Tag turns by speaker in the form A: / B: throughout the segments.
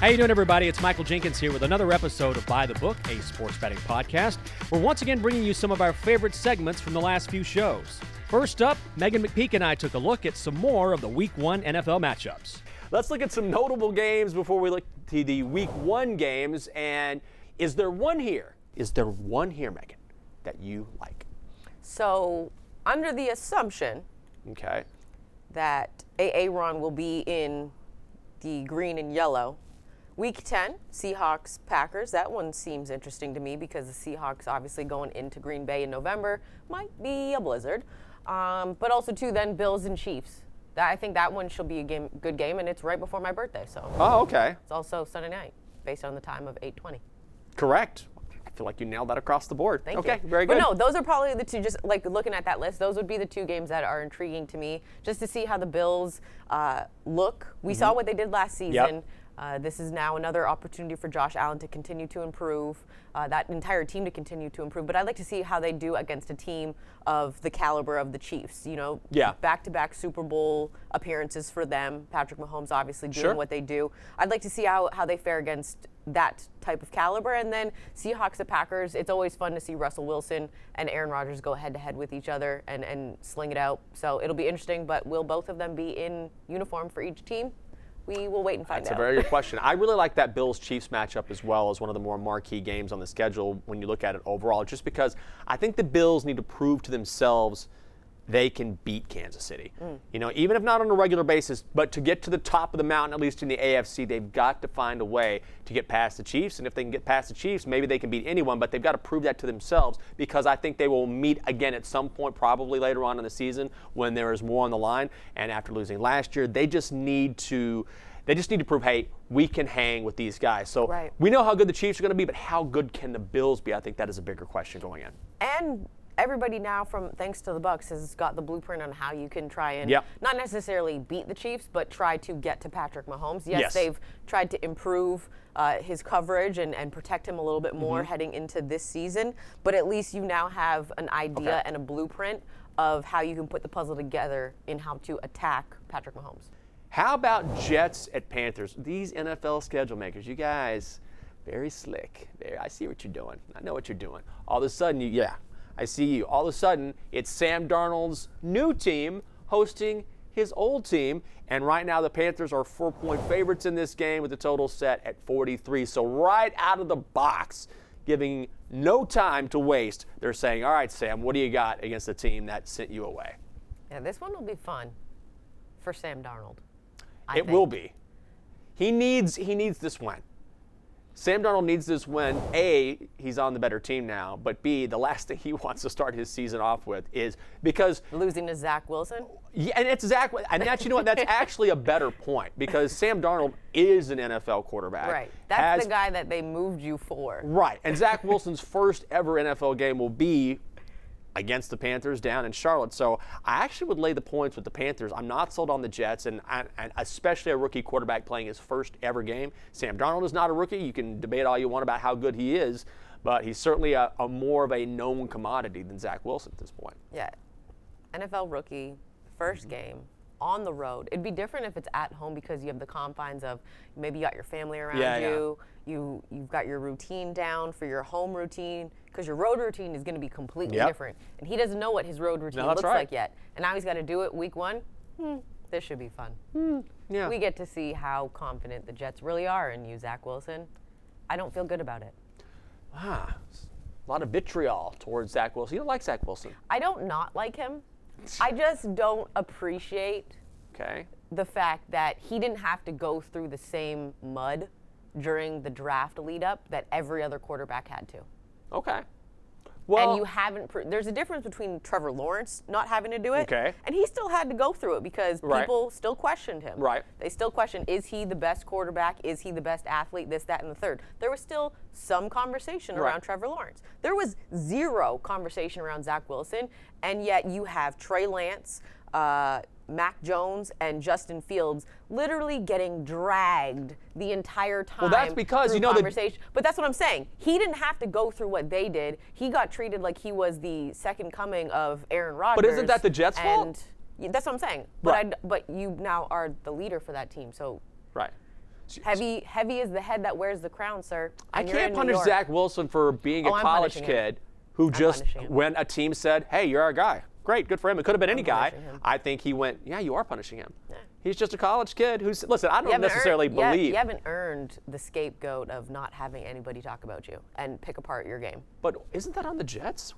A: How you doing, everybody? It's Michael Jenkins here with another episode of Buy the Book, a sports betting podcast. We're once again bringing you some of our favorite segments from the last few shows. First up, Megan McPeak and I took a look at some more of the Week One NFL matchups.
B: Let's look at some notable games before we look to the Week One games. And is there one here? Is there one here, Megan, that you like?
C: So, under the assumption
B: Okay.
C: that AA Ron will be in the green and yellow, week 10, Seahawks Packers. That one seems interesting to me because the Seahawks, obviously going into Green Bay in November, might be a blizzard. Um, but also, too, then Bills and Chiefs. That, I think that one should be a game, good game, and it's right before my birthday, so
B: Oh, okay.
C: it's also Sunday night, based on the time of 8:20.
B: Correct. I feel like you nailed that across the board.
C: Thank
B: okay,
C: you.
B: Okay, very good.
C: But no, those are probably the two. Just like looking at that list, those would be the two games that are intriguing to me, just to see how the Bills uh, look. We saw what they did last season. Uh, this is now another opportunity for Josh Allen to continue to improve, uh, that entire team to continue to improve. But I'd like to see how they do against a team of the caliber of the Chiefs. You know,
B: Yeah.
C: back-to-back Super Bowl appearances for them. Patrick Mahomes obviously doing
B: Sure.
C: what they do. I'd like to see how, how they fare against that type of caliber. And then Seahawks and Packers, it's always fun to see Russell Wilson and Aaron Rodgers go head to head with each other and, and sling it out. So it'll be interesting, but will both of them be in uniform for each team? We will wait and find
B: That's a very good question. I really like that Bills Chiefs matchup as well as one of the more marquee games on the schedule when you look at it overall, just because I think the Bills need to prove to themselves they can beat Kansas City.
C: Mm.
B: You know, even if not on a regular basis, but to get to the top of the mountain, at least in the AFC, they've got to find a way to get past the Chiefs. And if they can get past the Chiefs, maybe they can beat anyone, but they've got to prove that to themselves because I think they will meet again at some point, probably later on in the season when there is more on the line. And after losing last year, they just need to they just need to prove, hey, we can hang with these guys. So
C: Right.
B: we know how good the Chiefs are going to be, but how good can the Bills be? I think that is a bigger question going in.
C: and everybody now from thanks to the bucks has got the blueprint on how you can try and
B: Yep.
C: not necessarily beat the chiefs but try to get to patrick mahomes yes,
B: Yes.
C: they've tried to improve uh, his coverage and, and protect him a little bit more
B: Mm-hmm.
C: heading into this season but at least you now have an idea
B: Okay.
C: and a blueprint of how you can put the puzzle together in how to attack patrick mahomes
B: How about Jets at Panthers? These NFL schedule makers, you guys, very slick. Very, I see what you're doing. I know what you're doing. All of a sudden, you, yeah, I see you. All of a sudden, it's Sam Darnold's new team hosting his old team. And right now, the Panthers are four point favorites in this game with the total set at 43. So, right out of the box, giving no time to waste, they're saying, All right, Sam, what do you got against the team that sent you away?
C: yeah this one will be fun for sam darnold I
B: It
C: think.
B: will be. He needs he needs this win. Sam Darnold needs this win. A, he's on the better team now, but B, the last thing he wants to start his season off with is because
C: losing to zach wilson
B: yeah, and it's Zach, and that's you know what that's actually a better point because Sam Darnold is an NFL quarterback.
C: right that's
B: has-
C: the guy that they moved you for
B: Right, and Zach Wilson's first ever NFL game will be against the Panthers down in Charlotte. So I actually would lay the points with the Panthers. I'm not sold on the Jets, and, and especially a rookie quarterback playing his first ever game. Sam Darnold is not a rookie. You can debate all you want about how good he is, but he's certainly a, a more of a known commodity than Zach Wilson at this point.
C: Yeah. NFL rookie, 1st
B: Mm-hmm.
C: game on the road. It'd be different if it's at home because you have the confines of maybe you got your family around
B: Yeah, yeah.
C: you. You you've got your routine down for your home routine because your road routine is going to be completely
B: Yep.
C: different. And he doesn't know what his road routine
B: that's
C: looks
B: right.
C: like yet. And now he's got to do it week 1. Hmm, this should be fun.
B: Yeah.
C: We get to see how confident the Jets really are in you, Zach Wilson. I don't feel good about it.
B: Ah, a lot of vitriol towards Zach Wilson. You don't like Zach Wilson,
C: I don't not like him. I just don't appreciate
B: okay?
C: the fact that he didn't have to go through the same mud during the draft lead up that every other quarterback had to.
B: Okay. Well,
C: and you haven't. Pr- there's a difference between Trevor Lawrence not having to do it,
B: Okay.
C: and he still had to go through it because
B: Right.
C: people still questioned him.
B: Right.
C: They still question: Is he the best quarterback? Is he the best athlete? This, that, and the third. There was still some conversation
B: Right.
C: around Trevor Lawrence. There was zero conversation around Zach Wilson, and yet you have Trey Lance. Uh, Mac Jones and Justin Fields literally getting dragged the entire time.
B: Well, that's because, you know, the-
C: conversation. But that's what I'm saying. He didn't have to go through what they did. He got treated like he was the second coming of Aaron Rodgers.
B: But isn't that the Jets'
C: and
B: fault?
C: y- That's what I'm saying. But
B: Right.
C: I, but you now are the leader for that team. So
B: Right.
C: Heavy, heavy is the head that wears the crown, sir.
B: I
C: and
B: can't punish Zach Wilson for being
C: Oh,
B: a
C: I'm
B: college
C: punishing him.
B: kid who just,
C: punishing him.
B: when a team said, hey, you're our guy. Great, good for him. It could have been any guy.
C: him.
B: I think he went, yeah, you are punishing him. He's just a college kid who's, listen, I don't necessarily
C: earned,
B: believe,
C: You haven't earned the scapegoat of not having anybody talk about you and pick apart your game.
B: but isn't that on the Jets?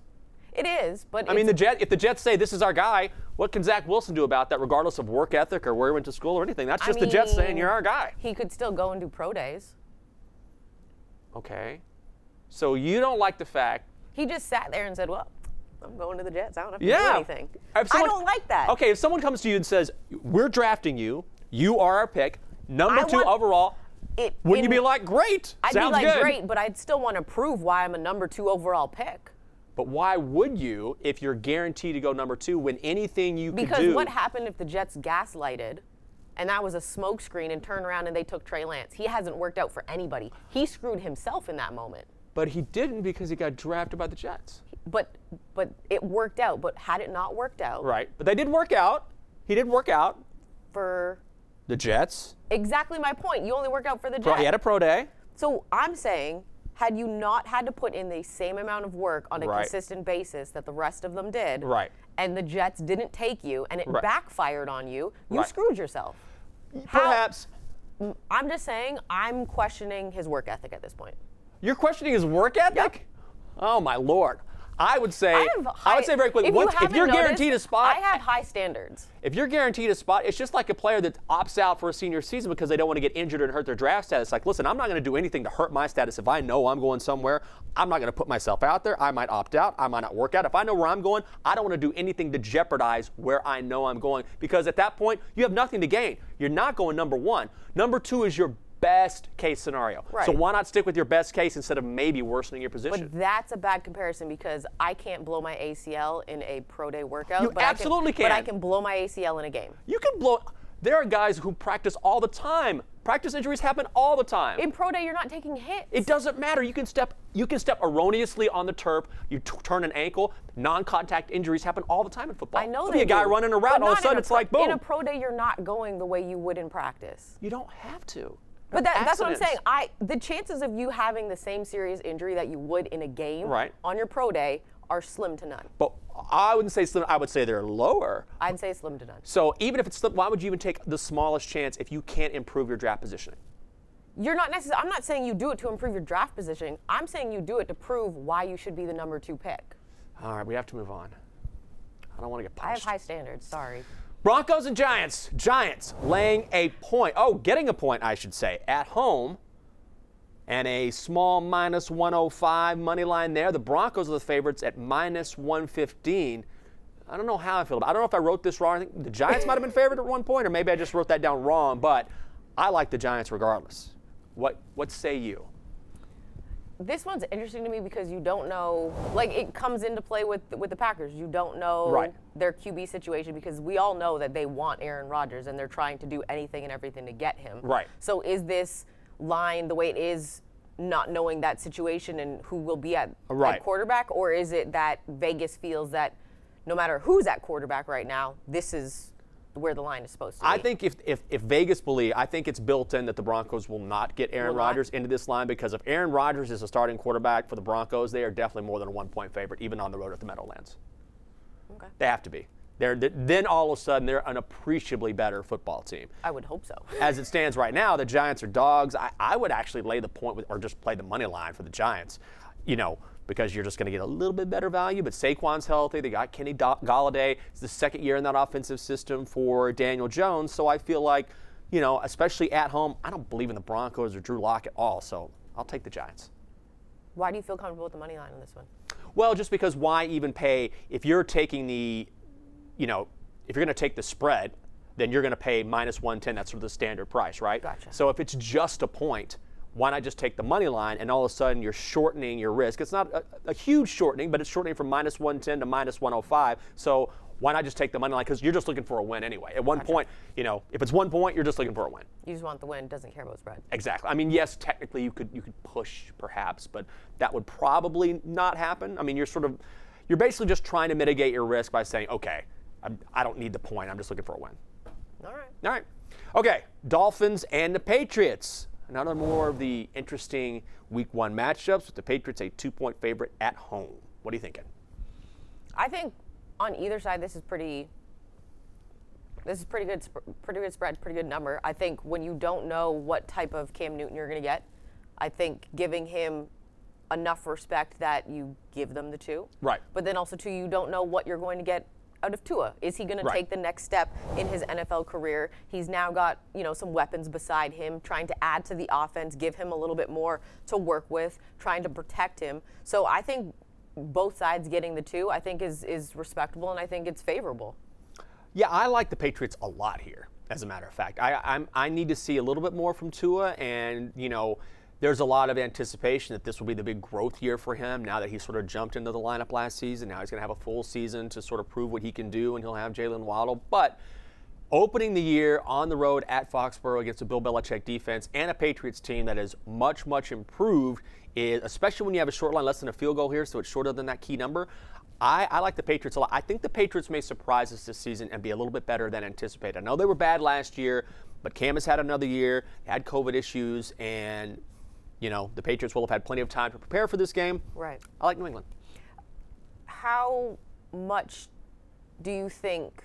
C: It is, but
B: I mean, the Jet. If the Jets say this is our guy, what can Zach Wilson do about that, regardless of work ethic or where he went to school or anything? That's
C: I
B: just the Jets saying you're our guy.
C: he could still go and do pro days.
B: Okay. So you don't like the fact.
C: He just sat there and said, "Well, I'm going to the Jets. I don't have to
B: Yeah.
C: do anything."
B: If
C: I don't like that.
B: Okay, if someone comes to you and says, "We're drafting you. You are our pick, number
C: I
B: two
C: want
B: overall,"
C: It,
B: wouldn't you be like, "Great,
C: I'd
B: sounds
C: be like,
B: good"?
C: great, but I'd still want to prove why I'm a number two overall pick.
B: But why would you if you're guaranteed to go number two when anything you could
C: Because what happened if the Jets gaslighted and that was a smokescreen and turned around and they took Trey Lance? He hasn't worked out for anybody. He screwed himself in that moment.
B: But he didn't because he got drafted by the Jets.
C: But but it worked out. But had it not worked out
B: Right. But they did work out. He did work out.
C: for
B: The Jets.
C: exactly my point, you only work out for the
B: Pro-
C: Jets.
B: He had a pro day.
C: So I'm saying, had you not had to put in the same amount of work on a
B: Right.
C: consistent basis that the rest of them did,
B: Right.
C: and the Jets didn't take you, and it
B: Right.
C: backfired on you, you
B: Right.
C: screwed yourself. How-
B: Perhaps
C: I'm just saying, I'm questioning his work ethic at this point.
B: you're questioning his work ethic. Oh my lord. I would say.
C: I, high,
B: would say very quickly.
C: If,
B: once,
C: you
B: if you're
C: noticed,
B: guaranteed a spot,
C: I have high standards.
B: if you're guaranteed a spot, it's just like a player that opts out for a senior season because they don't want to get injured and hurt their draft status. Like, listen, I'm not going to do anything to hurt my status. If I know I'm going somewhere, I'm not going to put myself out there. I might opt out. I might not work out. If I know where I'm going, I don't want to do anything to jeopardize where I know I'm going because at that point, you have nothing to gain. You're not going number one. Number two is your best case scenario.
C: Right.
B: So why not stick with your best case instead of maybe worsening your position?
C: But that's a bad comparison because I can't blow my ACL in a pro day workout.
B: You
C: but
B: absolutely
C: I can, But I
B: can.
C: can blow my ACL in a game.
B: You can blow. There are guys who practice all the time. Practice injuries happen all the time.
C: In pro day, you're not taking hits.
B: It doesn't matter. You can step. You can step erroneously on the turf. You t- turn an ankle. Non-contact injuries happen all the time in football.
C: I know
B: There'll be a guy
C: do,
B: running a route, and all of a sudden
C: in
B: it's like boom.
C: In a pro day, you're not going the way you would in practice.
B: you don't have to.
C: But that, that's what I'm saying. I the chances of you having the same serious injury that you would in a game
B: Right.
C: on your pro day are slim to none.
B: But I wouldn't say slim. I would say they're lower.
C: I'd say slim to none.
B: So even if it's slim, why would you even take the smallest chance if you can't improve your draft positioning?
C: You're not necessarily. I'm not saying you do it to improve your draft positioning. I'm saying you do it to prove why you should be the number two pick.
B: All right, we have to move on. I don't want to get
C: I have
B: punched.
C: high standards. Sorry.
B: Broncos and Giants. Giants laying a point. Oh, getting a point, I should say, at home. And a small minus 105 money line there. The Broncos are the favorites at minus 115. I don't know how I feel about it. I don't know if I wrote this wrong. I think the Giants might have been favored at one point, or maybe I just wrote that down wrong, but I like the Giants regardless. What, what say you?
C: This one's interesting to me because you don't know. Like it comes into play with with the Packers. You don't know
B: Right.
C: their QB situation because we all know that they want Aaron Rodgers and they're trying to do anything and everything to get him.
B: Right.
C: So is this line the way it is, not knowing that situation and who will be at, at quarterback, or is it that Vegas feels that no matter who's at quarterback right now, this is where the line is supposed to be?
B: I think if, if, if Vegas believe, I think it's built in that the Broncos will not get Aaron Rodgers into this line because if Aaron Rodgers is a starting quarterback for the Broncos, they are definitely more than a one point favorite, even on the road at the Meadowlands.
C: Okay.
B: They have to be. They're, then all of a sudden, they're an appreciably better football team.
C: I would hope so.
B: As it stands right now, the Giants are dogs. I, I would actually lay the point with, or just play the money line for the Giants, you know, because you're just going to get a little bit better value. But Saquon's healthy. They got Kenny Golladay. It's the second year in that offensive system for Daniel Jones. So I feel like, you know, especially at home, I don't believe in the Broncos or Drew Lock at all. So I'll take the Giants.
C: Why do you feel comfortable with the money line on this one?
B: Well, just because why even pay if you're taking the, you know, if you're going to take the spread, then you're going to pay minus 110. That's sort of the standard price, right?
C: Gotcha.
B: So if it's just a point, why not just take the money line and all of a sudden you're shortening your risk? It's not a, a huge shortening, but it's shortening from minus 110 to minus 105. So why not just take the money line? Because you're just looking for a win anyway. At one point, you know, if it's one point, you're just looking for a win.
C: You just want the win, doesn't care about spread.
B: Exactly. I mean, yes, technically you could you could push perhaps, but that would probably not happen. I mean, you're sort of you're basically just trying to mitigate your risk by saying, okay, I'm, I don't need the point. I'm just looking for a win.
C: All right.
B: All right. Okay, Dolphins and the Patriots. Another more of the interesting week one matchups with the Patriots a two point favorite at home. What are you thinking?
C: I think on either side, this is pretty. This is pretty good, pretty good spread, pretty good number. I think when you don't know what type of Cam Newton you're going to get, I think giving him enough respect that you give them the two.
B: Right.
C: But then also too, you don't know what you're going to get out of Tua. Is he going
B: Right.
C: to take the next step in his NFL career? He's now got you know some weapons beside him, trying to add to the offense, give him a little bit more to work with, trying to protect him. So I think both sides getting the two, I think is is respectable, and I think it's favorable.
B: Yeah, I like the Patriots a lot here. As a matter of fact, I I'm, I need to see a little bit more from Tua, and you know, there's a lot of anticipation that this will be the big growth year for him. Now that he sort of jumped into the lineup last season, now he's going to have a full season to sort of prove what he can do, and he'll have Jaylen Waddle. But opening the year on the road at Foxborough against a Bill Belichick defense and a Patriots team that is much, much improved, is especially when you have a short line less than a field goal here, so it's shorter than that key number. I, I like the Patriots a lot. I think the Patriots may surprise us this season and be a little bit better than anticipated. I know they were bad last year, but Cam has had another year, had COVID issues, and you know the Patriots will have had plenty of time to prepare for this game.
C: Right.
B: I like New England.
C: How much do you think,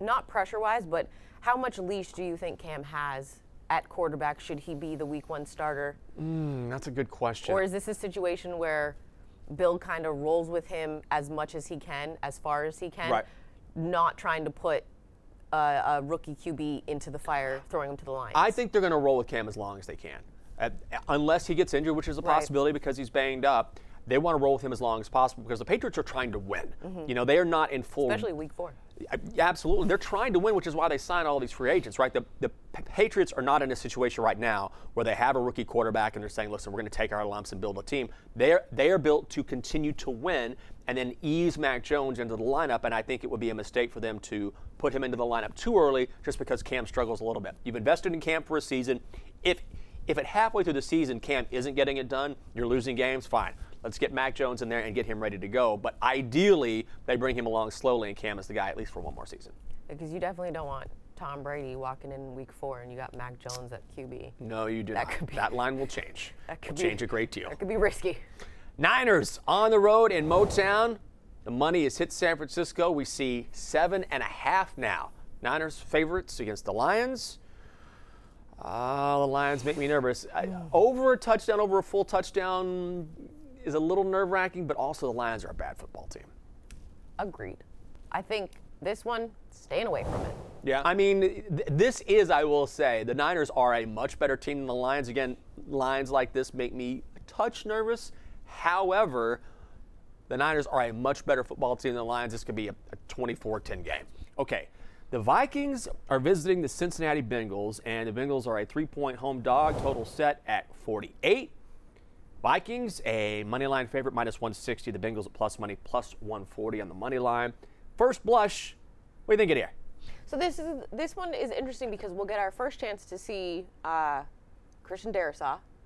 C: not pressure wise, but how much leash do you think Cam has at quarterback? Should he be the week one starter?
B: Mm, that's a good question.
C: Or is this a situation where Bill kind of rolls with him as much as he can, as far as he can,
B: Right.
C: not trying to put a, a rookie QB into the fire, throwing him to the line?
B: I think they're going to roll with Cam as long as they can, Unless he gets injured, which is a
C: Right.
B: possibility because he's banged up. They want to roll with him as long as possible because the Patriots are trying to win. You know, they are not in full.
C: Mm-hmm. especially week four.
B: Absolutely. They're trying to win, which is why they sign all these free agents, right? The, the Patriots are not in a situation right now where they have a rookie quarterback and they're saying, listen, we're going to take our lumps and build a team. They're, they are built to continue to win and then ease Mac Jones into the lineup. And I think it would be a mistake for them to put him into the lineup too early just because Cam struggles a little bit. You've invested in Cam for a season. If, if at halfway through the season Cam isn't getting it done, you're losing games, fine. Let's get Mac Jones in there and get him ready to go. But ideally, they bring him along slowly, and Cam is the guy at least for one more season.
C: Because you definitely don't want Tom Brady walking in week four and you got Mac Jones at QB.
B: No, you do
C: That
B: not.
C: could be-
B: that line will change.
C: That could
B: will
C: be-
B: change a great deal.
C: That could be risky.
B: Niners on the road in Motown. The money has hit San Francisco. We see seven and a half now. Niners favorites against the Lions. Ah, the Lions make me nervous. I, over a touchdown, over a full touchdown is a little nerve wracking, but also the Lions are a bad football team.
C: Agreed. I think this one, staying away from it.
B: Yeah. I mean, th- this is, I will say, the Niners are a much better team than the Lions. Again, lines like this make me a touch nervous. However, the Niners are a much better football team than the Lions. This could be a 24 10 game. Okay. The Vikings are visiting the Cincinnati Bengals, and the Bengals are a three point home dog, total set at 48. Vikings, a money line favorite, minus 160. The Bengals at plus money, plus 140 on the money line. First blush, what do you think of here?
C: So this is this one is interesting because we'll get our first chance to see uh, Christian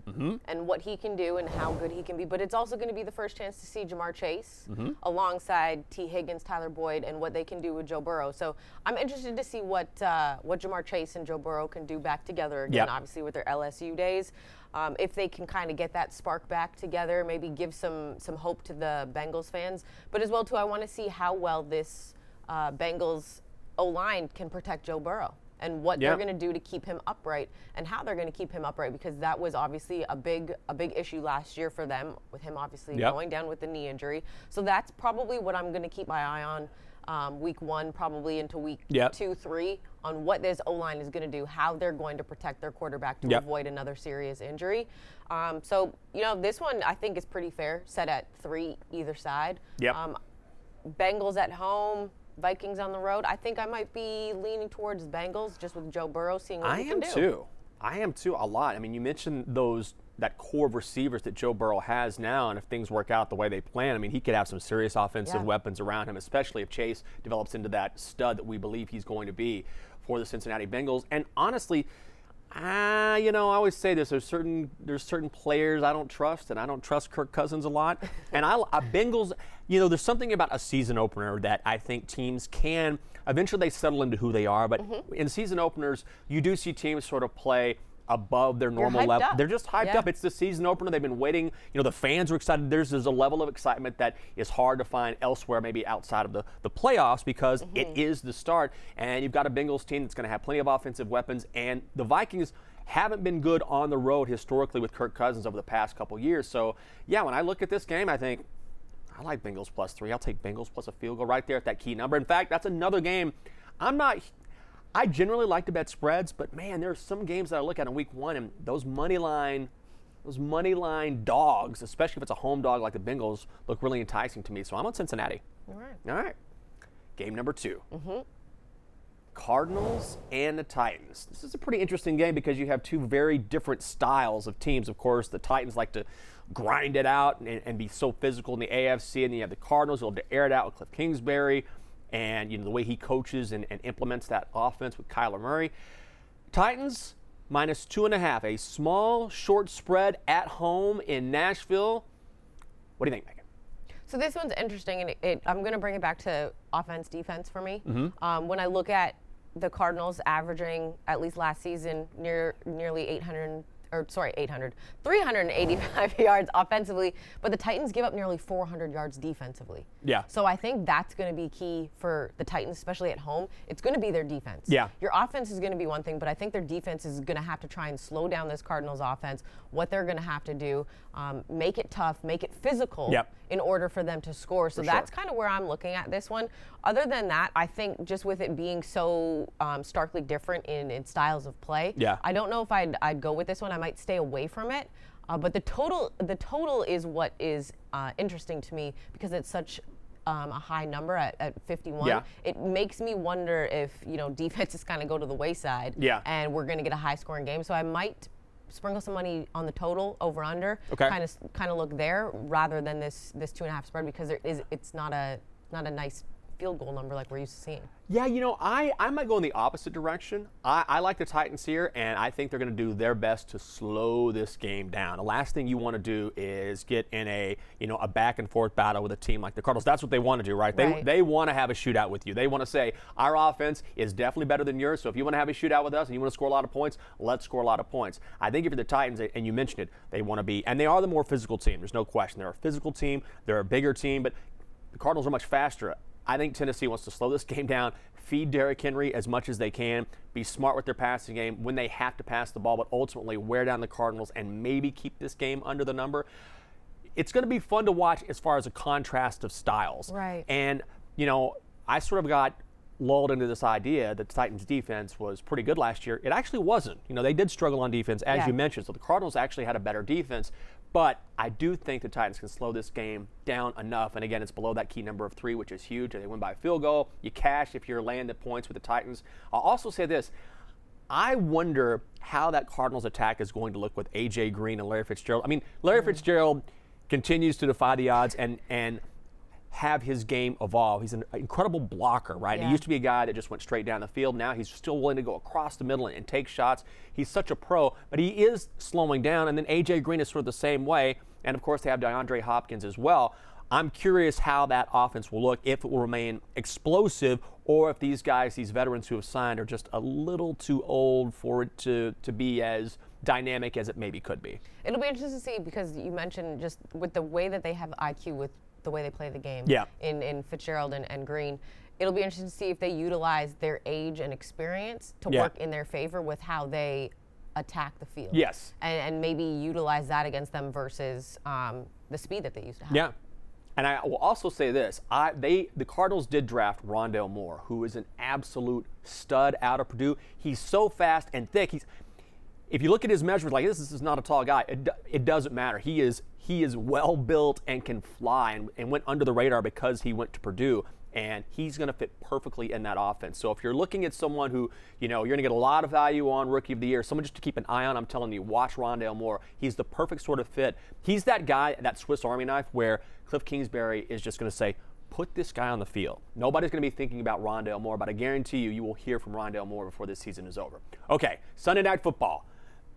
C: Darrisaw and what he can do and how good he can be. But it's also going to be the first chance to see Ja'Marr Chase alongside Tee Higgins, Tyler Boyd, and what they can do with Joe Burrow. So I'm interested to see what uh, what Ja'Marr Chase and Joe Burrow can do back together again.
B: Yep.
C: Obviously with their LSU days. Um, if they can kind of get that spark back together, maybe give some some hope to the Bengals fans. But as well too, I want to see how well this uh, Bengals O line can protect Joe Burrow and what
B: Yeah.
C: they're going to do to keep him upright and how they're going to keep him upright because that was obviously a big a big issue last year for them with him obviously
B: Yep.
C: going down with the knee injury. So that's probably what I'm going to keep my eye on. Um, week one, probably into week
B: Yep.
C: two, three, on what this O line is going to do, how they're going to protect their quarterback to
B: Yep.
C: avoid another serious injury. Um, so, you know, this one I think is pretty fair, set at three either side.
B: Yep.
C: Um, Bengals at home, Vikings on the road. I think I might be leaning towards Bengals just with Joe Burrow, seeing what
B: I
C: he
B: am
C: can do.
B: too. I am too a lot. I mean, you mentioned those that core of receivers that Joe Burrow has now, and if things work out the way they plan, I mean, he could have some serious offensive
C: Yeah.
B: weapons around him, especially if Chase develops into that stud that we believe he's going to be for the Cincinnati Bengals. And honestly, ah, you know, I always say this: there's certain there's certain players I don't trust, and I don't trust Kirk Cousins a lot. and I, uh, Bengals, you know, there's something about a season opener that I think teams can eventually they settle into who they are. But mm-hmm. in season openers, you do see teams sort of play above their normal level.
C: Up.
B: They're just hyped
C: yeah.
B: up. It's the season opener. They've been waiting. You know, the fans are excited. There's, there's a level of excitement that is hard to find elsewhere, maybe outside of the, the playoffs, because mm-hmm. it is the start. And you've got a Bengals team that's going to have plenty of offensive weapons. And the Vikings haven't been good on the road historically with Kirk Cousins over the past couple years. So, yeah, when I look at this game, I think I like Bengals plus three. I'll take Bengals plus a field goal right there at that key number. In fact, that's another game. I'm not. I generally like to bet spreads, but man, there are some games that I look at in week one, and those money line, those money line dogs, especially if it's a home dog like the Bengals, look really enticing to me. So I'm on Cincinnati.
C: All right.
B: All right. Game number 2
C: mm-hmm.
B: Cardinals and the Titans. This is a pretty interesting game because you have two very different styles of teams. Of course, the Titans like to grind it out and, and be so physical in the AFC, and then you have the Cardinals who love to air it out with Cliff Kingsbury and you know the way he coaches and, and implements that offense with Kyler Murray. Titans minus two and a half, a small short spread at home in Nashville. What do you think, Megan?
C: So this one's interesting, and it, it, I'm going to bring it back to offense defense for me.
B: Mm-hmm.
C: Um, when I look at the Cardinals averaging at least last season near nearly 800 or sorry, 800, 385 yards offensively, but the Titans give up nearly 400 yards defensively.
B: Yeah.
C: So I think that's going to be key for the Titans, especially at home. It's going to be their defense.
B: Yeah.
C: Your offense is going to be one thing, but I think their defense is going to have to try and slow down this Cardinals offense. What they're going to have to do, um, make it tough, make it physical
B: yep.
C: in order for them to score. So
B: for
C: that's
B: sure.
C: kind of where I'm looking at this one. Other than that, I think just with it being so um, starkly different in, in styles of play,
B: yeah.
C: I don't know if I'd, I'd go with this one. I might stay away from it. Uh, but the total, the total is what is uh, interesting to me because it's such um, a high number at, at 51.
B: Yeah.
C: It makes me wonder if you know defenses kind of go to the wayside.
B: Yeah.
C: And we're going to get a high scoring game. So I might sprinkle some money on the total over under.
B: Okay.
C: Kind of kind of look there rather than this this two and a half spread because there is it's not a not a nice field goal number like we're used to seeing.
B: Yeah, you know, I, I might go in the opposite direction. I, I like the Titans here, and I think they're going to do their best to slow this game down. The last thing you want to do is get in a you know a back and forth battle with a team like the Cardinals. That's what they want to do, right?
C: right.
B: They they want to have a shootout with you. They want to say our offense is definitely better than yours. So if you want to have a shootout with us and you want to score a lot of points, let's score a lot of points. I think if you're the Titans, and you mentioned it, they want to be, and they are the more physical team. There's no question. They're a physical team. They're a bigger team, but the Cardinals are much faster. I think Tennessee wants to slow this game down, feed Derrick Henry as much as they can, be smart with their passing game when they have to pass the ball, but ultimately wear down the Cardinals and maybe keep this game under the number. It's going to be fun to watch as far as a contrast of styles.
C: Right.
B: And, you know, I sort of got lulled into this idea that the Titans defense was pretty good last year. It actually wasn't. You know, they did struggle on defense, as
C: yeah.
B: you mentioned. So the Cardinals actually had a better defense. But I do think the Titans can slow this game down enough. And again, it's below that key number of three, which is huge. They win by a field goal. You cash if you're laying the points with the Titans. I'll also say this. I wonder how that Cardinals attack is going to look with A.J. Green and Larry Fitzgerald. I mean, Larry mm-hmm. Fitzgerald continues to defy the odds, and, and have his game evolve. He's an incredible blocker, right?
C: Yeah.
B: He used to be a guy that just went straight down the field. Now he's still willing to go across the middle and, and take shots. He's such a pro, but he is slowing down. And then AJ Green is sort of the same way. And of course, they have DeAndre Hopkins as well. I'm curious how that offense will look, if it will remain explosive, or if these guys, these veterans who have signed, are just a little too old for it to, to be as dynamic as it maybe could be.
C: It'll be interesting to see because you mentioned just with the way that they have IQ with the way they play the game
B: yeah.
C: in, in Fitzgerald and, and Green. It'll be interesting to see if they utilize their age and experience to
B: yeah.
C: work in their favor with how they attack the field.
B: Yes.
C: And, and maybe utilize that against them versus um, the speed that they used to have.
B: Yeah. And I will also say this: I, they, the Cardinals did draft Rondale Moore, who is an absolute stud out of Purdue. He's so fast and thick. He's, if you look at his measurements, like this, this is not a tall guy. It, it doesn't matter. He is he is well built and can fly and, and went under the radar because he went to Purdue and he's going to fit perfectly in that offense. So if you're looking at someone who, you know, you're going to get a lot of value on rookie of the year, someone just to keep an eye on, I'm telling you, watch Rondale Moore. He's the perfect sort of fit. He's that guy, that Swiss Army knife where Cliff Kingsbury is just going to say, put this guy on the field. Nobody's going to be thinking about Rondale Moore, but I guarantee you, you will hear from Rondale Moore before this season is over. Okay, Sunday Night Football.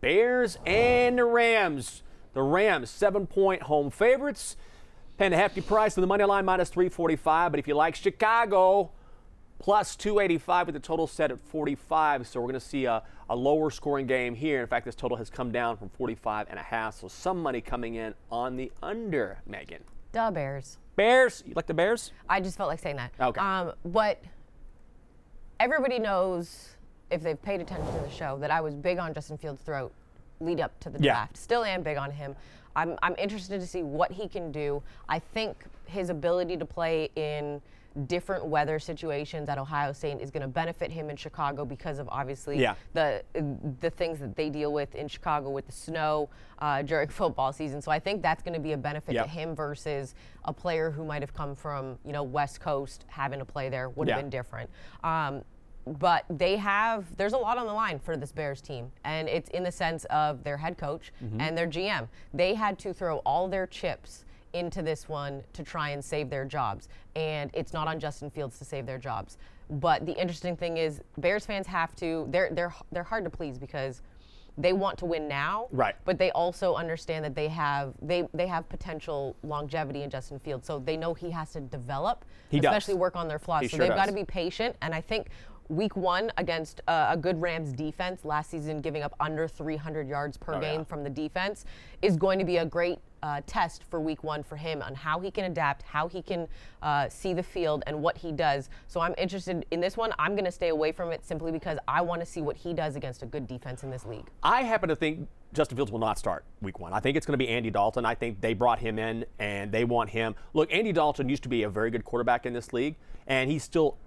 B: Bears and the Rams. The Rams, seven point home favorites. And a hefty price of the money line minus 345. But if you like Chicago, plus 285 with the total set at 45. So we're going to see a, a lower scoring game here. In fact, this total has come down from 45 and a half. So some money coming in on the under, Megan.
C: Duh, Bears.
B: Bears? You like the Bears?
C: I just felt like saying that.
B: Okay.
C: Um, but everybody knows, if they've paid attention to the show, that I was big on Justin Fields throughout lead up to the
B: Yeah.
C: draft. Still am big on him. I'm, I'm interested to see what he can do. I think his ability to play in different weather situations at Ohio State is going to benefit him in Chicago because of obviously
B: Yeah.
C: the the things that they deal with in Chicago with the snow uh, during football season. So I think that's going to be a benefit
B: Yep.
C: to him versus a player who might have come from you know West Coast having to play there would
B: Yeah.
C: have been different. Um, but they have there's a lot on the line for this Bears team, and it's in the sense of their head coach
B: Mm-hmm.
C: and their GM. They had to throw all their chips into this one to try and save their jobs, and it's not on Justin Fields to save their jobs. But the interesting thing is, Bears fans have to they're they're they're hard to please because they want to win now,
B: Right.
C: But they also understand that they have they they have potential longevity in Justin Fields, so they know he has to develop,
B: He does.
C: especially work on their flaws.
B: He
C: so
B: sure
C: they've got to be patient, and I think week one against uh, a good Rams defense last season, giving up under 300 yards per
B: Oh,
C: game
B: yeah.
C: from the defense, is going to be a great uh, test for week one for him on how he can adapt, how he can uh, see the field, and what he does. So I'm interested in this one. I'm going to stay away from it simply because I want to see what he does against a good defense in this league.
B: I happen to think Justin Fields will not start week one. I think it's going to be Andy Dalton. I think they brought him in and they want him. Look, Andy Dalton used to be a very good quarterback in this league, and he's still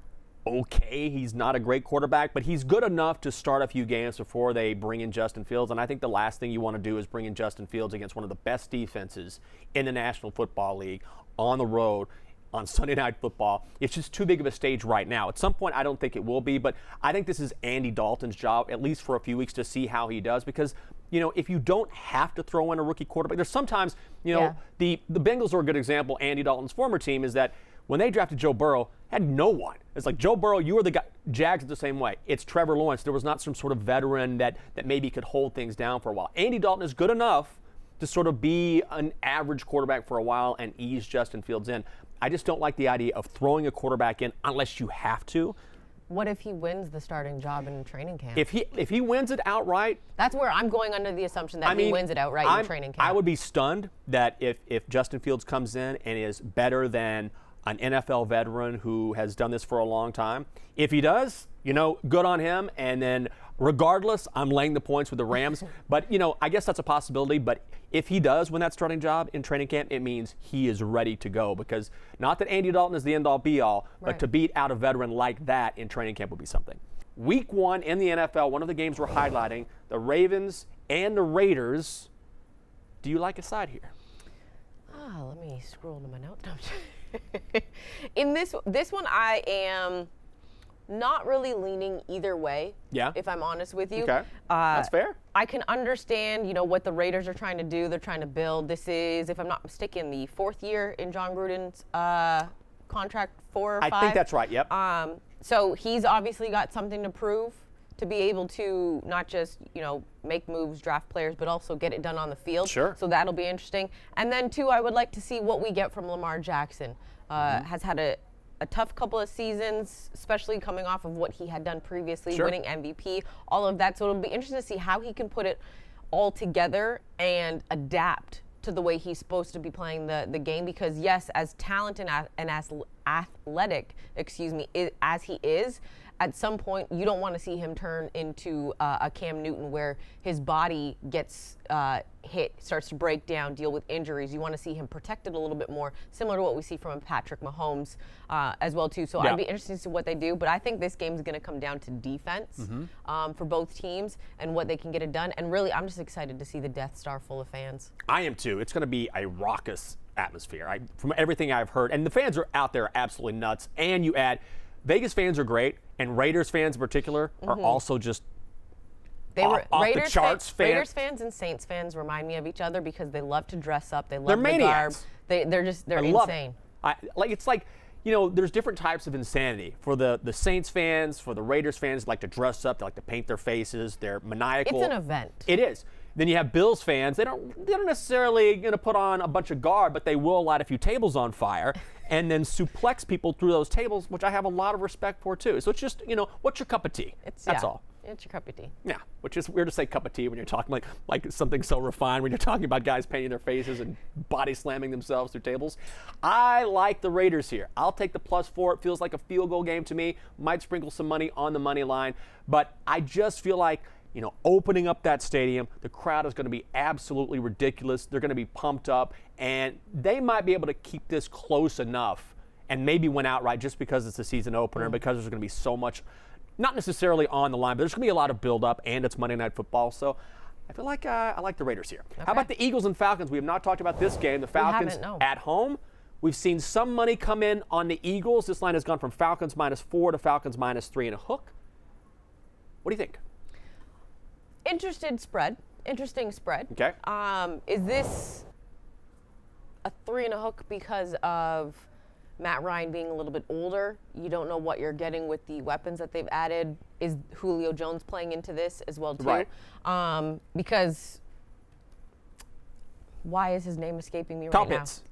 B: okay. He's not a great quarterback, but he's good enough to start a few games before they bring in Justin Fields. And I think the last thing you want to do is bring in Justin Fields against one of the best defenses in the National Football League on the road on Sunday Night Football. It's just too big of a stage right now. At some point, I don't think it will be, but I think this is Andy Dalton's job, at least for a few weeks, to see how he does. Because you know, if you don't have to throw in a rookie quarterback, there's sometimes you know
C: Yeah.
B: the the Bengals are a good example. Andy Dalton's former team is that when they drafted Joe Burrow, had no one. It's like Joe Burrow, you are the guy. Jags the same way. It's Trevor Lawrence. There was not some sort of veteran that that maybe could hold things down for a while. Andy Dalton is good enough to sort of be an average quarterback for a while and ease Justin Fields in. I just don't like the idea of throwing a quarterback in unless you have to.
C: What if he wins the starting job in training camp?
B: If he if he wins it outright,
C: That's where I'm going under the assumption that
B: I mean,
C: he wins it outright
B: I'm-
C: in training camp.
B: I would be stunned that if if Justin Fields comes in and is better than an NFL veteran who has done this for a long time. If he does, you know, good on him. And then, regardless, I'm laying the points with the Rams. but you know, I guess that's a possibility. But if he does win that starting job in training camp, it means he is ready to go. Because not that Andy Dalton is the end all be all, but to beat out a veteran like that in training camp would be something. Week one in the NFL, one of the games we're highlighting, the Ravens and the Raiders. Do you like a side here?
C: Ah, let me scroll to my notes. No, I'm just- In this this one, I am not really leaning either way.
B: Yeah?
C: If I'm honest with you.
B: Okay.
C: Uh,
B: That's fair.
C: I can understand, you know, what the Raiders are trying to do. They're trying to build. This is, if I'm not mistaken, the fourth year in Jon Gruden's uh, contract, four or
B: I
C: five.
B: think that's right. Yep.
C: Um, so he's obviously got something to prove to be able to not just you know make moves, draft players, but also get it done on the field.
B: Sure.
C: So that'll be interesting. And then two, I would like to see what we get from Lamar Jackson. Uh,
B: Mm-hmm.
C: Has had a a tough couple of seasons, especially coming off of what he had done previously,
B: Sure.
C: winning MVP, all of that. So it'll be interesting to see how he can put it all together and adapt to the way he's supposed to be playing the, the game because yes as talented and, as athletic excuse me as he is at some point you don't want to see him turn into uh, a cam newton where his body gets uh, hit starts to break down deal with injuries you want to see him protected a little bit more similar to what we see from patrick mahomes uh, as well too so
B: Yeah.
C: i'd be interested to see what they do but i think this game is going to come down to defense
B: Mm-hmm.
C: um, for both teams and what they can get it done and really i'm just excited to see the death star full of fans
B: I am too. It's going to be a raucous atmosphere. I, from everything I've heard, and the fans are out there absolutely nuts. And you add, Vegas fans are great, and Raiders fans in particular are mm-hmm. also just
C: They
B: off-
C: were
B: off the
C: Raiders,
B: charts
C: fan-
B: fan-
C: Raiders fans and Saints fans remind me of each other because they love to dress up. They love
B: They're
C: the garb.
B: maniacs.
C: They, they're just they're
B: I
C: insane.
B: it. I, like it's like you know, there's different types of insanity. For the the Saints fans, for the Raiders fans, like to dress up, they like to paint their faces. They're maniacal.
C: It's an event.
B: It is. Then you have Bills fans. They don't they're not necessarily to put on a bunch of garb, but they will light a few tables on fire and then suplex people through those tables, which I have a lot of respect for too. So it's just you know, what's your cup of tea?
C: It's,
B: That's
C: yeah,
B: all.
C: It's your cup of tea.
B: Yeah, which is weird to say cup of tea when you're talking like like something so refined when you're talking about guys painting their faces and body slamming themselves through tables. I like the Raiders here. I'll take the plus four. It feels like a field goal game to me. Might sprinkle some money on the money line, but I just feel like you know, opening up that stadium, the crowd is going to be absolutely ridiculous. They're going to be pumped up, and they might be able to keep this close enough and maybe win outright just because it's a season opener, because there's going to be so much not necessarily on the line, but there's going to be a lot of build-up, and it's Monday Night Football. So I feel like uh, I like the Raiders here. How about the Eagles and Falcons? We have not talked about this game. The Falcons
C: no.
B: at home. We've seen some money come in on the Eagles. This line has gone from Falcons minus four to Falcons minus three and a hook. What do you think?
C: Interested spread. Interesting spread.
B: Okay.
C: Um, is this a three and a hook because of Matt Ryan being a little bit older? You don't know what you're getting with the weapons that they've added. Is Julio Jones playing into this as well too?
B: Right.
C: Um, because why is his name escaping me right
B: Pitts.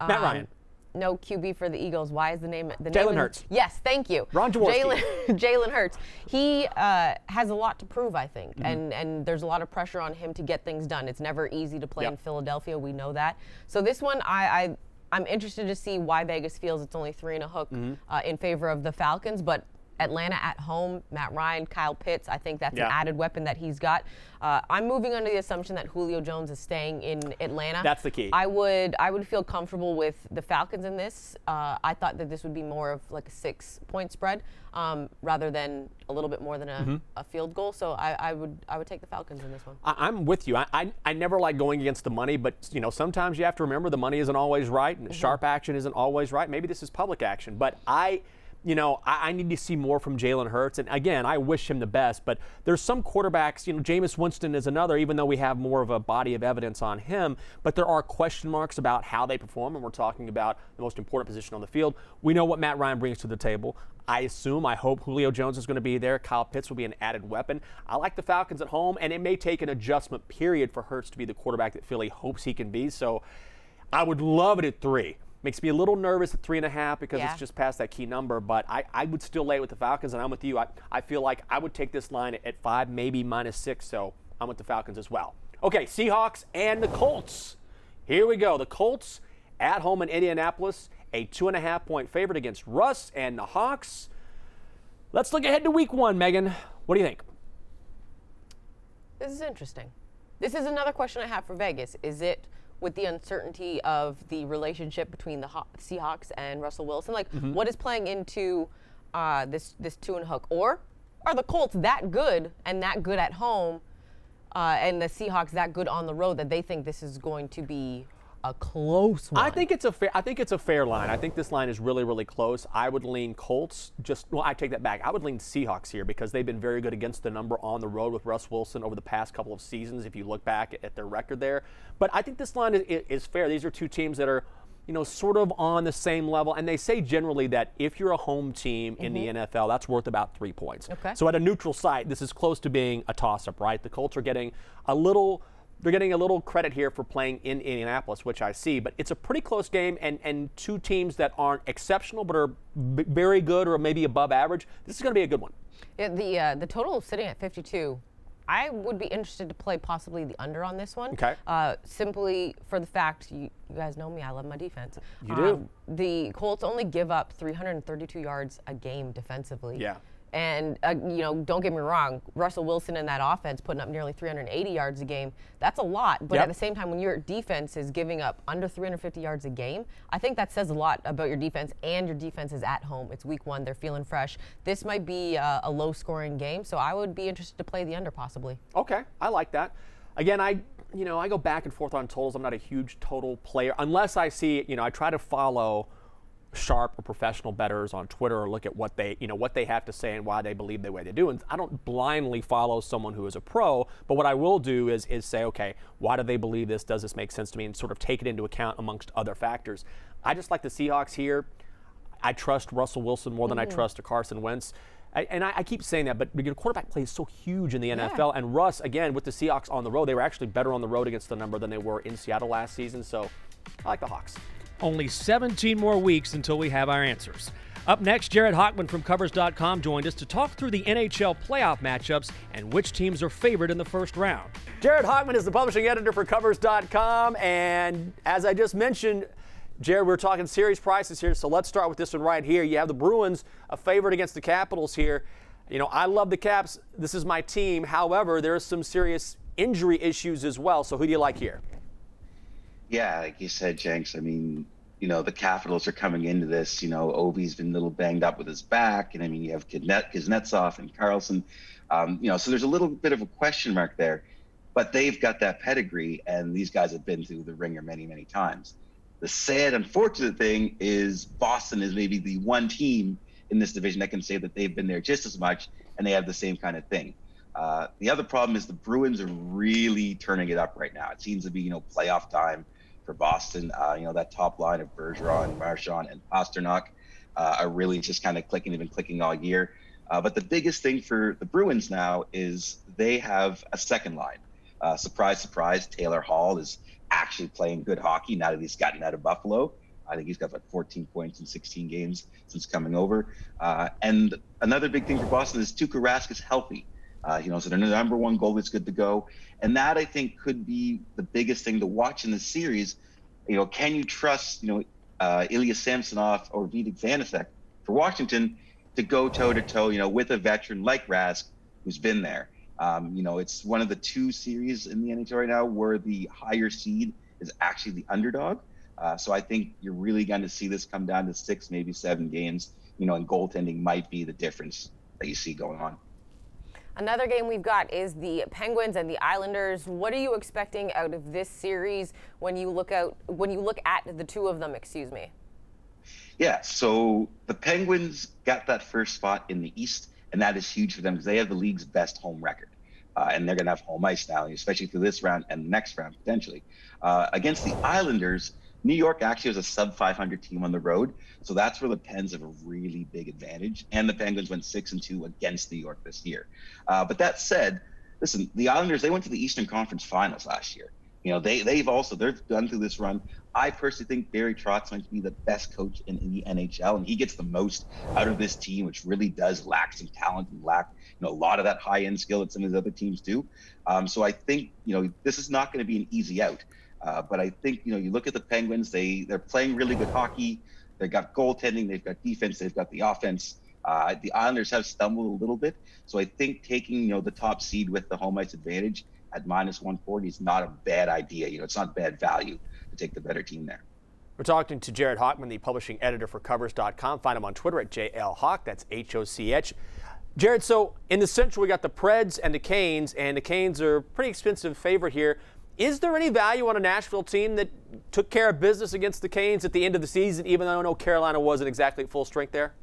B: Matt
C: Um,
B: Ryan.
C: No QB for the Eagles. Why is the name the
B: Jalen
C: name
B: Hurts.
C: Yes, thank you.
B: Ron Jaworski.
C: Jalen Jalen Hurts. He uh, has a lot to prove, I think,
B: Mm-hmm.
C: and and there's a lot of pressure on him to get things done. It's never easy to play in Philadelphia. We know that. So this one, I. I I'm interested to see why Vegas feels it's only three and a hook
B: Mm-hmm.
C: uh, in favor of the Falcons, but Atlanta at home, Matt Ryan, Kyle Pitts. I think that's
B: Yeah.
C: an added weapon that he's got. Uh, I'm moving under the assumption that Julio Jones is staying in Atlanta.
B: That's the key.
C: I would I would feel comfortable with the Falcons in this. Uh, I thought that this would be more of like a six point spread um, rather than a little bit more than a,
B: Mm-hmm.
C: a field goal. So I, I would I would take the Falcons in this one.
B: I, I'm with you. I, I, I never like going against the money, but you know sometimes you have to remember the money isn't always right, and sharp action isn't always right. Maybe this is public action, but I, you know, I, I need to see more from Jalen Hurts. And again, I wish him the best, but there's some quarterbacks. You know, Jameis Winston is another, even though we have more of a body of evidence on him. But there are question marks about how they perform, and we're talking about the most important position on the field. We know what Matt Ryan brings to the table. I assume, I hope Julio Jones is going to be there. Kyle Pitts will be an added weapon. I like the Falcons at home, and it may take an adjustment period for Hurts to be the quarterback that Philly hopes he can be. So I would love it at three. Makes me a little nervous at three and a half because
C: Yeah.
B: it's just past that key number, but I, I would still lay it with the Falcons, and I'm with you. I, I feel like I would take this line at, at five, maybe minus six, so I'm with the Falcons as well. Okay, Seahawks and the Colts. Here we go. The Colts at home in Indianapolis, a two and a half point favorite against Russ and the Hawks. Let's look ahead to week one, Megan. What do you think?
C: This is interesting. This is another question I have for Vegas. Is it with the uncertainty of the relationship between the Haw- Seahawks and Russell Wilson? Like,
B: Mm-hmm.
C: what is playing into uh, this this two and hook? Or are the Colts that good and that good at home, uh, and the Seahawks that good on the road that they think this is going to be a close one?
B: I think it's a fair. I think it's a fair line. I think this line is really, really close. I would lean Colts. Just well, I take that back. I would lean Seahawks here because they've been very good against the number on the road with Russ Wilson over the past couple of seasons. If you look back at their record there, but I think this line is, is fair. These are two teams that are. You know, sort of on the same level. And they say generally that if you're a home team in the mm-hmm. NFL, that's worth about three points.
C: Okay.
B: So at a neutral site, this is close to being a toss up, right? The Colts are getting a little they're getting a little credit here for playing in Indianapolis, which I see. But it's a pretty close game, and, and two teams that aren't exceptional but are b- very good or maybe above average. This is going to be a good one.
C: Yeah, the uh, the total is sitting at 52. I would be interested to play possibly the under on this one.
B: Okay.
C: Uh, simply for the fact you, you guys know me, I love my defense. Um,
B: You do.
C: the Colts only give up 332 yards a game defensively.
B: Yeah.
C: And uh, you know, don't get me wrong, Russell Wilson in that offense putting up nearly 380 yards a game. That's a lot. But
B: Yep.
C: at the same time, when your defense is giving up under 350 yards a game, I think that says a lot about your defense. And your defense is at home. It's week one. They're feeling fresh. This might be uh, a low-scoring game, so I would be interested to play the under possibly.
B: Okay, I like that. Again, I you know I go back and forth on totals. I'm not a huge total player unless I see you know I try to follow sharp or professional bettors on Twitter or look at what they you know what they have to say and why they believe the way they do. And I don't blindly follow someone who is a pro, but what I will do is is say, okay, why do they believe this? Does this make sense to me? And sort of take it into account amongst other factors. I just like the Seahawks here. I trust Russell Wilson more than I mm-hmm. trust Carson Wentz. I, and I, I, keep saying that, but your quarterback play is so huge in the NFL. Yeah. And Russ, again, with the Seahawks on the road, they were actually better on the road against the number than they were in Seattle last season. So I like the Hawks.
A: Only 17 more weeks until we have our answers. Up next, Jared Hockman from Covers.com joined us to talk through the NHL playoff matchups and which teams are favored in the first round.
B: Jared Hockman is the publishing editor for Covers.com. And as I just mentioned, Jared, we're talking series prices here, so let's start with this one right here. You have the Bruins, a favorite against the Capitals here. You know, I love the Caps. This is my team. However, there are some serious injury issues as well. So who do you like here?
D: Yeah, like you said, Jenks. I mean, you know, the Capitals are coming into this. You know, Ovi's been a little banged up with his back, and I mean, you have Kuznetsov and Carlson. Um, you know, so there's a little bit of a question mark there, but they've got that pedigree, and these guys have been through the ringer many, many times. The sad, unfortunate thing is Boston is maybe the one team in this division that can say that they've been there just as much, and they have the same kind of thing. Uh, the other problem is the Bruins are really turning it up right now. It seems to be, you know, playoff time for Boston. Uh, you know, that top line of Bergeron, Marchand, and Pastrnak uh, are really just kind of clicking. They've been clicking all year. Uh, but the biggest thing for the Bruins now is they have a second line. Uh, surprise, surprise, Taylor Hall is actually playing good hockey now that he's gotten out of Buffalo. I think he's got like 14 points in 16 games since coming over. Uh, and another big thing for Boston is Tuukka Rask is healthy. Uh, you know, so their number one goal is good to go, and that I think could be the biggest thing to watch in the series. You know, can you trust you know uh, Ilya Samsonov or Vitek Vanecek for Washington to go toe to toe, you know, with a veteran like Rask who's been there? Um, you know, it's one of the two series in the NHL right now where the higher seed is actually the underdog. Uh, so I think you're really going to see this come down to six, maybe seven games. You know, and goaltending might be the difference that you see going on.
C: Another game we've got is the Penguins and the Islanders. What are you expecting out of this series when you look out when you look at the two of them, excuse me?
D: Yeah, so the Penguins got that first spot in the East, and that is huge for them because they have the league's best home record. Uh, and they're going to have home ice now, especially through this round and the next round potentially. Uh, against the Islanders, New York actually has a sub 500 team on the road, so that's where the Pens have a really big advantage. And the Penguins went six and two against New York this year. Uh, but that said, listen, the Islanders they went to the Eastern Conference Finals last year. You know, they they've also they've done through this run. I personally think Barry Trotz might be the best coach in, in, the NHL, and he gets the most out of this team, which really does lack some talent and lack you know a lot of that high end skill that some of these other teams do. Um, so I think you know this is not going to be an easy out. Uh, but I think you know you look at the Penguins; they they're playing really good hockey. They've got goaltending, they've got defense, they've got the offense. Uh, the Islanders have stumbled a little bit, so I think taking you know the top seed with the home ice advantage at minus 140 is not a bad idea. You know, it's not bad value to take the better team there.
B: We're talking to Jared Hochman, the publishing editor for Covers.com. Find him on Twitter at JLHawk. That's H O C H. Jared, so in the Central, we got the Preds and the Canes, and the Canes are pretty expensive favorite here. Is there any value on a Nashville team that took care of business against the Canes at the end of the season, even though I know Carolina wasn't exactly at full strength there?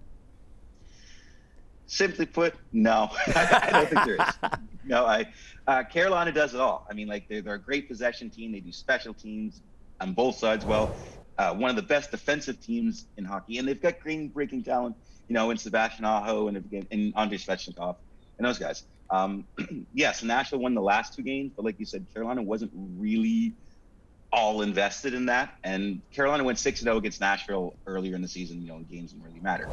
D: Simply put, no. I don't think there is. No, I uh, Carolina does it all. I mean, like they're, they're a great possession team. They do special teams on both sides well. Uh, one of the best defensive teams in hockey, and they've got green breaking talent. You know, in Sebastian Aho and, and Andrei Svechnikov and those guys. Um, yes, Nashville won the last two games, but like you said, Carolina wasn't really all invested in that. And Carolina went 6 0 against Nashville earlier in the season, you know, games that really matter.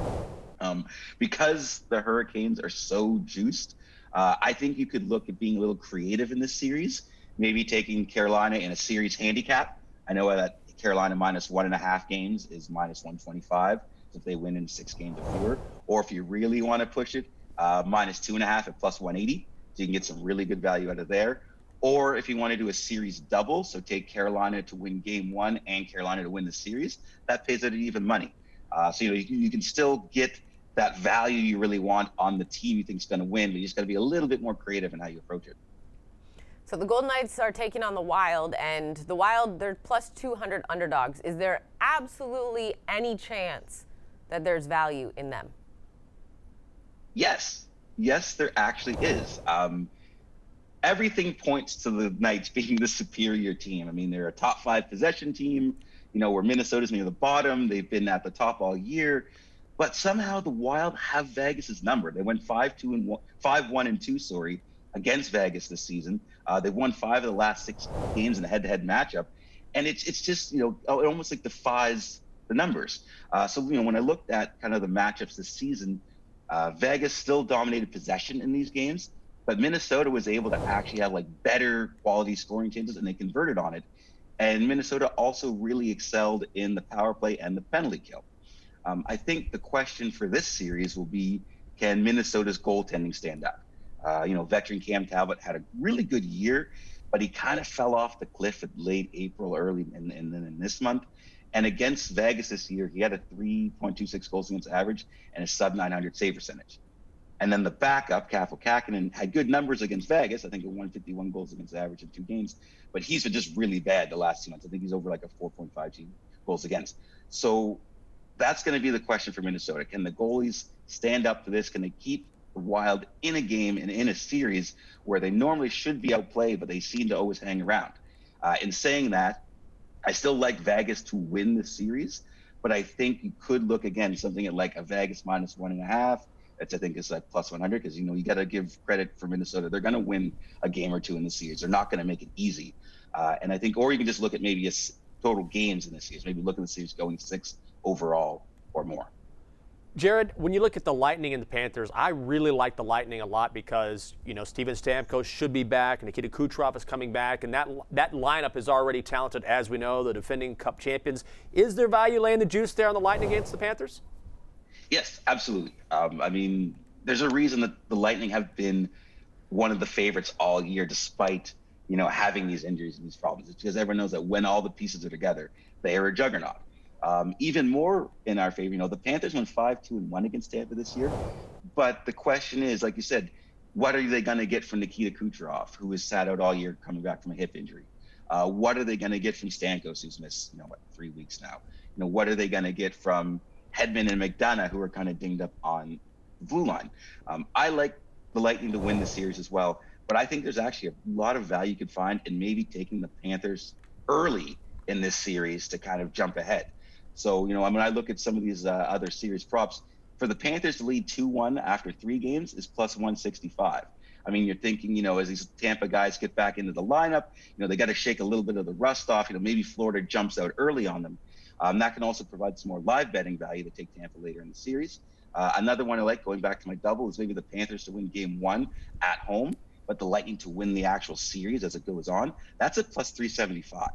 D: Um, because the Hurricanes are so juiced, uh, I think you could look at being a little creative in this series, maybe taking Carolina in a series handicap. I know that Carolina minus one and a half games is minus 125 if they win in six games or fewer. Or if you really want to push it, uh, minus two and a half at plus 180. So you can get some really good value out of there. Or if you want to do a series double, so take Carolina to win game one and Carolina to win the series, that pays out even money. Uh, so you know you, you, can still get that value you really want on the team you think is going to win, but you just got to be a little bit more creative in how you approach it.
C: So the Golden Knights are taking on the Wild, and the Wild they're plus 200 underdogs. Is there absolutely any chance that there's value in them?
D: Yes, yes, there actually is. Um, everything points to the Knights being the superior team. I mean, they're a top five possession team. You know, where Minnesota's near the bottom. They've been at the top all year. but somehow the Wild have Vegas's number. They went five two and one, five one and two, sorry, against Vegas this season. Uh, they've won five of the last six games in a head-to-head matchup, and it's it's just you know it almost like defies the numbers. Uh, so you know when I looked at kind of the matchups this season, uh, Vegas still dominated possession in these games, but Minnesota was able to actually have like better quality scoring chances, and they converted on it. And Minnesota also really excelled in the power play and the penalty kill. Um, I think the question for this series will be can Minnesota's goaltending stand up? Uh, you know, veteran Cam Talbot had a really good year, but he kind of fell off the cliff at late April, early, and then in, in this month. And against Vegas this year, he had a 3.26 goals against average and a sub 900 save percentage. And then the backup, Kaapo Kähkönen, had good numbers against Vegas. I think at 151 goals against average in two games, but he's been just really bad the last two months. I think he's over like a 4.5 goals against. So that's going to be the question for Minnesota. Can the goalies stand up to this? Can they keep the Wild in a game and in a series where they normally should be outplayed, but they seem to always hang around? Uh, in saying that, I still like Vegas to win the series, but I think you could look again something at like a Vegas minus one and a half. That's I think is like plus 100 because you know you got to give credit for Minnesota. They're going to win a game or two in the series. They're not going to make it easy. Uh, and I think, or you can just look at maybe a total games in the series. Maybe look at the series going six overall or more.
A: Jared, when you look at the Lightning and the Panthers, I really like the Lightning a lot because you know Steven Stamkos should be back, and Nikita Kucherov is coming back, and that that lineup is already talented, as we know, the defending Cup champions. Is there value laying the juice there on the Lightning against the Panthers?
D: Yes, absolutely. Um, I mean, there's a reason that the Lightning have been one of the favorites all year, despite you know having these injuries and these problems. It's because everyone knows that when all the pieces are together, they are a juggernaut. Um, even more in our favor, you know, the Panthers went five, two, and one against Tampa this year. But the question is, like you said, what are they going to get from Nikita Kucherov, who has sat out all year coming back from a hip injury? Uh, what are they going to get from Stamkos, who's missed, you know, what, three weeks now? You know, what are they going to get from Hedman and McDonagh, who are kind of dinged up on blue line? Um, I like the Lightning to win the series as well, but I think there's actually a lot of value you could find in maybe taking the Panthers early in this series to kind of jump ahead. So, you know, I mean I look at some of these uh, other series props, for the Panthers to lead 2 1 after three games is plus 165. I mean, you're thinking, you know, as these Tampa guys get back into the lineup, you know, they got to shake a little bit of the rust off. You know, maybe Florida jumps out early on them. Um, that can also provide some more live betting value to take Tampa later in the series. Uh, another one I like, going back to my double, is maybe the Panthers to win game one at home, but the Lightning to win the actual series as it goes on. That's at plus 375.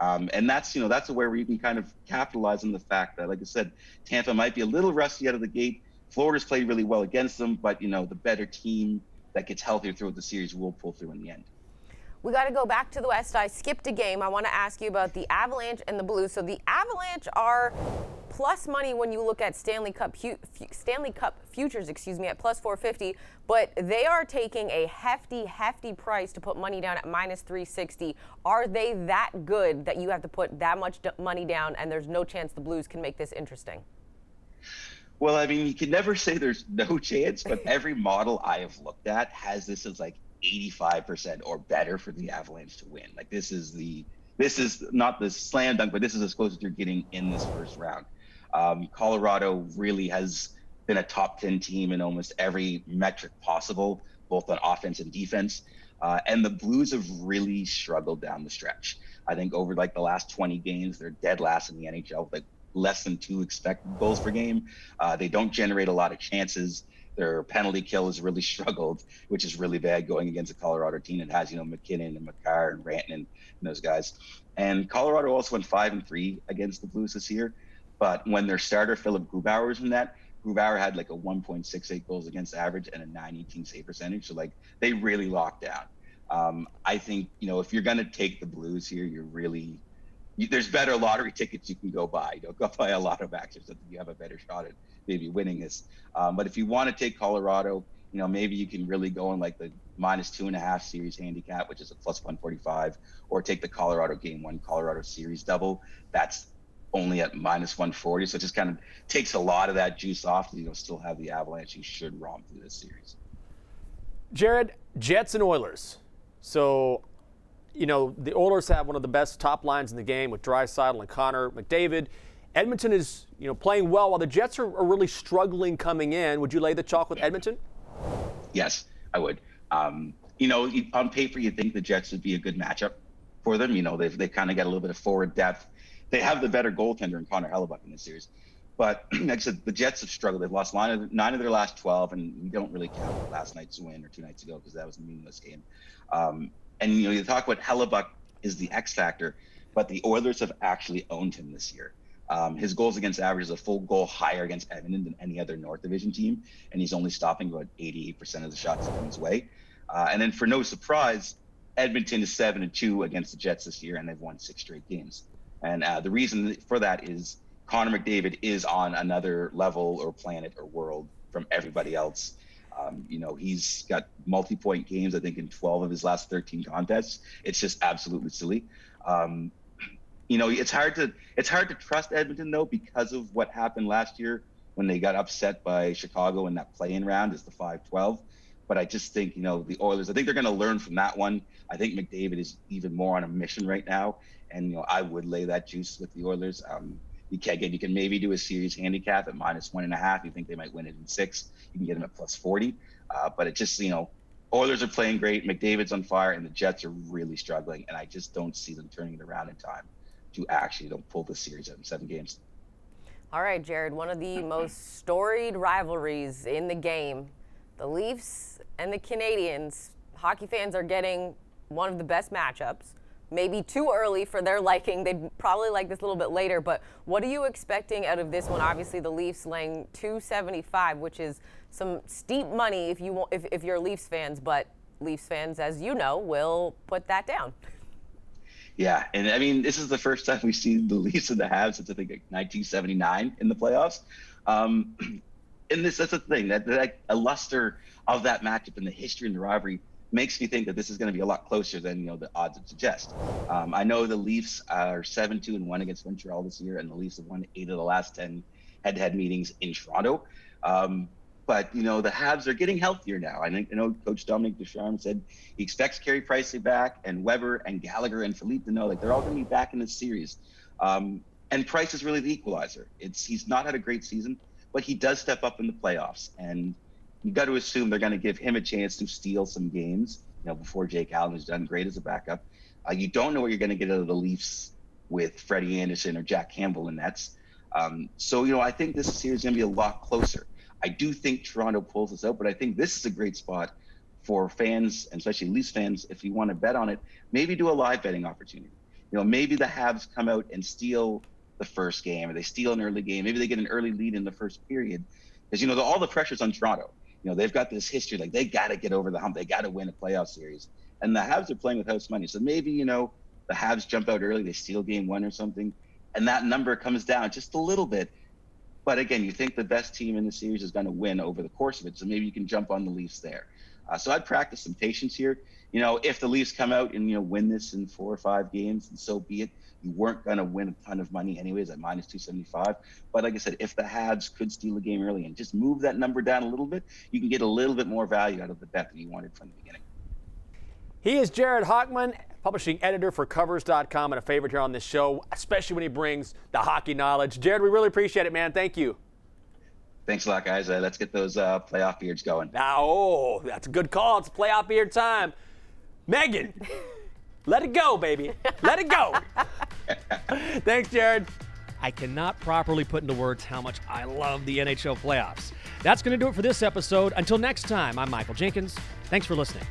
D: Um, and that's you know that's where we can kind of capitalize on the fact that, like I said, Tampa might be a little rusty out of the gate. Florida's played really well against them, but you know the better team that gets healthier throughout the series will pull through in the end.
C: We got to go back to the West. I skipped a game. I want to ask you about the Avalanche and the Blues. So the Avalanche are plus money when you look at Stanley Cup Stanley Cup futures, excuse me, at plus 450, but they are taking a hefty, hefty price to put money down at minus 360. Are they that good that you have to put that much money down, and there's no chance the Blues can make this interesting?
D: Well, I mean, you can never say there's no chance, but every model I have looked at has this as like 85% or better for the Avalanche to win. Like this is the this is not the slam dunk, but this is as close as you're getting in this first round. Um, Colorado really has been a top 10 team in almost every metric possible, both on offense and defense. Uh, and the Blues have really struggled down the stretch. I think over like the last 20 games, they're dead last in the NHL, with like less than two expected goals per game. Uh, they don't generate a lot of chances. Their penalty kill has really struggled, which is really bad going against a Colorado team that has, you know, MacKinnon and Makar and Rantanen and those guys. And Colorado also went five and three against the Blues this year. But when their starter, Philipp Grubauer, was in that, Grubauer had like a 1.68 goals against average and a 918 save percentage. So, like, they really locked down. Um, I think, you know, if you're going to take the Blues here, you're really you, there's better lottery tickets you can go buy. You know, go buy a lot of actions so that you have a better shot at maybe winning this. Um, but if you want to take Colorado, you know, maybe you can really go in like the minus two and a half series handicap, which is a plus 145, or take the Colorado game one Colorado series double. That's only at minus 140. So it just kind of takes a lot of that juice off. You know, still have the Avalanche. You should romp through this series.
A: Jared, Jets and Oilers. So you know, the Oilers have one of the best top lines in the game with Draisaitl and Connor McDavid.
B: Edmonton is you know playing well while the Jets are, are really struggling coming in. Would you lay the chalk with Edmonton?
D: Yes, I would. Um, you know, on paper, you think the Jets would be a good matchup for them. You know, they've they kind of got a little bit of forward depth. They have the better goaltender in Connor Hellebuyck in this series. But like I said, the Jets have struggled. They've lost nine of, nine of their last 12, and we don't really count last night's win or two nights ago because that was a meaningless game. Um, and, you know, you talk about Hellebuyck is the X factor, but the Oilers have actually owned him this year. Um, his goals against average is a full goal higher against Edmonton than any other North Division team, and he's only stopping about 88% of the shots come his way. Uh, and then, for no surprise, Edmonton is seven and two against the Jets this year, and they've won six straight games. And uh, the reason for that is Connor McDavid is on another level or planet or world from everybody else. Um, you know, he's got multi-point games. I think in 12 of his last 13 contests. It's just absolutely silly. Um, you know, it's hard to it's hard to trust Edmonton though because of what happened last year when they got upset by Chicago in that play-in round as the 5-12. But I just think you know the Oilers. I think they're going to learn from that one. I think McDavid is even more on a mission right now, and you know I would lay that juice with the Oilers. Um, you can again, you can maybe do a series handicap at minus one and a half. You think they might win it in six. You can get them at plus forty. Uh, but it just you know, Oilers are playing great. McDavid's on fire, and the Jets are really struggling. And I just don't see them turning it around in time to actually don't pull the series out in seven games.
C: All right, Jared. One of the most storied rivalries in the game, the Leafs and the Canadiens. Hockey fans are getting one of the best matchups maybe too early for their liking. They'd probably like this a little bit later. But what are you expecting out of this one? Obviously, the Leafs laying 275, which is some steep money if you want, if, if you're Leafs fans. But Leafs fans, as you know, will put that down.
D: Yeah, and I mean, this is the first time we've seen the Leafs and the Habs since I think 1979 in the playoffs. Um, and this that's the thing that, that a luster of that matchup and the history and the rivalry makes me think that this is going to be a lot closer than you know the odds would suggest. Um, I know the Leafs are seven two and one against Montreal this year, and the Leafs have won eight of the last ten head-to-head meetings in Toronto. Um, but you know the Habs are getting healthier now. I think you know Coach Dominic Ducharme said he expects Carey Price back, and Weber and Gallagher and Philippe Danault like they're all going to be back in this series. Um, and Price is really the equalizer. It's he's not had a great season, but he does step up in the playoffs and you got to assume they're going to give him a chance to steal some games. You know, before Jake Allen has done great as a backup. Uh, you don't know what you're going to get out of the Leafs with Freddie Andersen or Jack Campbell in nets. Um, so you know, I think this series is going to be a lot closer. I do think Toronto pulls this out, but I think this is a great spot for fans, and especially Leafs fans, if you want to bet on it, maybe do a live betting opportunity. You know, maybe the Habs come out and steal the first game, or they steal an early game. Maybe they get an early lead in the first period, because you know the, all the pressure's on Toronto you know, they've got this history. Like they got to get over the hump. They got to win a playoff series. And the Habs are playing with house money. So maybe, you know, the Habs jump out early, they steal game one or something, and that number comes down just a little bit. But again, you think the best team in the series is going to win over the course of it. So maybe you can jump on the Leafs there. Uh, so I'd practice some patience here. You know, if the Leafs come out and, you know, win this in four or five games, and so be it. You weren't going to win a ton of money anyways at minus 275. But like I said, if the Habs could steal a game early and just move that number down a little bit, you can get a little bit more value out of the bet than you wanted from the beginning.
B: He is Jared Hochman, publishing editor for Covers.com, and a favorite here on this show, especially when he brings the hockey knowledge. Jared, we really appreciate it, man. Thank you.
D: Thanks a lot, guys. Uh, let's get those uh, playoff beards going.
B: Now, oh, that's a good call. It's playoff beard time. Megan, let it go, baby. Let it go. Thanks, Jared. I cannot properly put into words how much I love the NHL playoffs. That's going to do it for this episode. Until next time, I'm Michael Jenkins. Thanks for listening.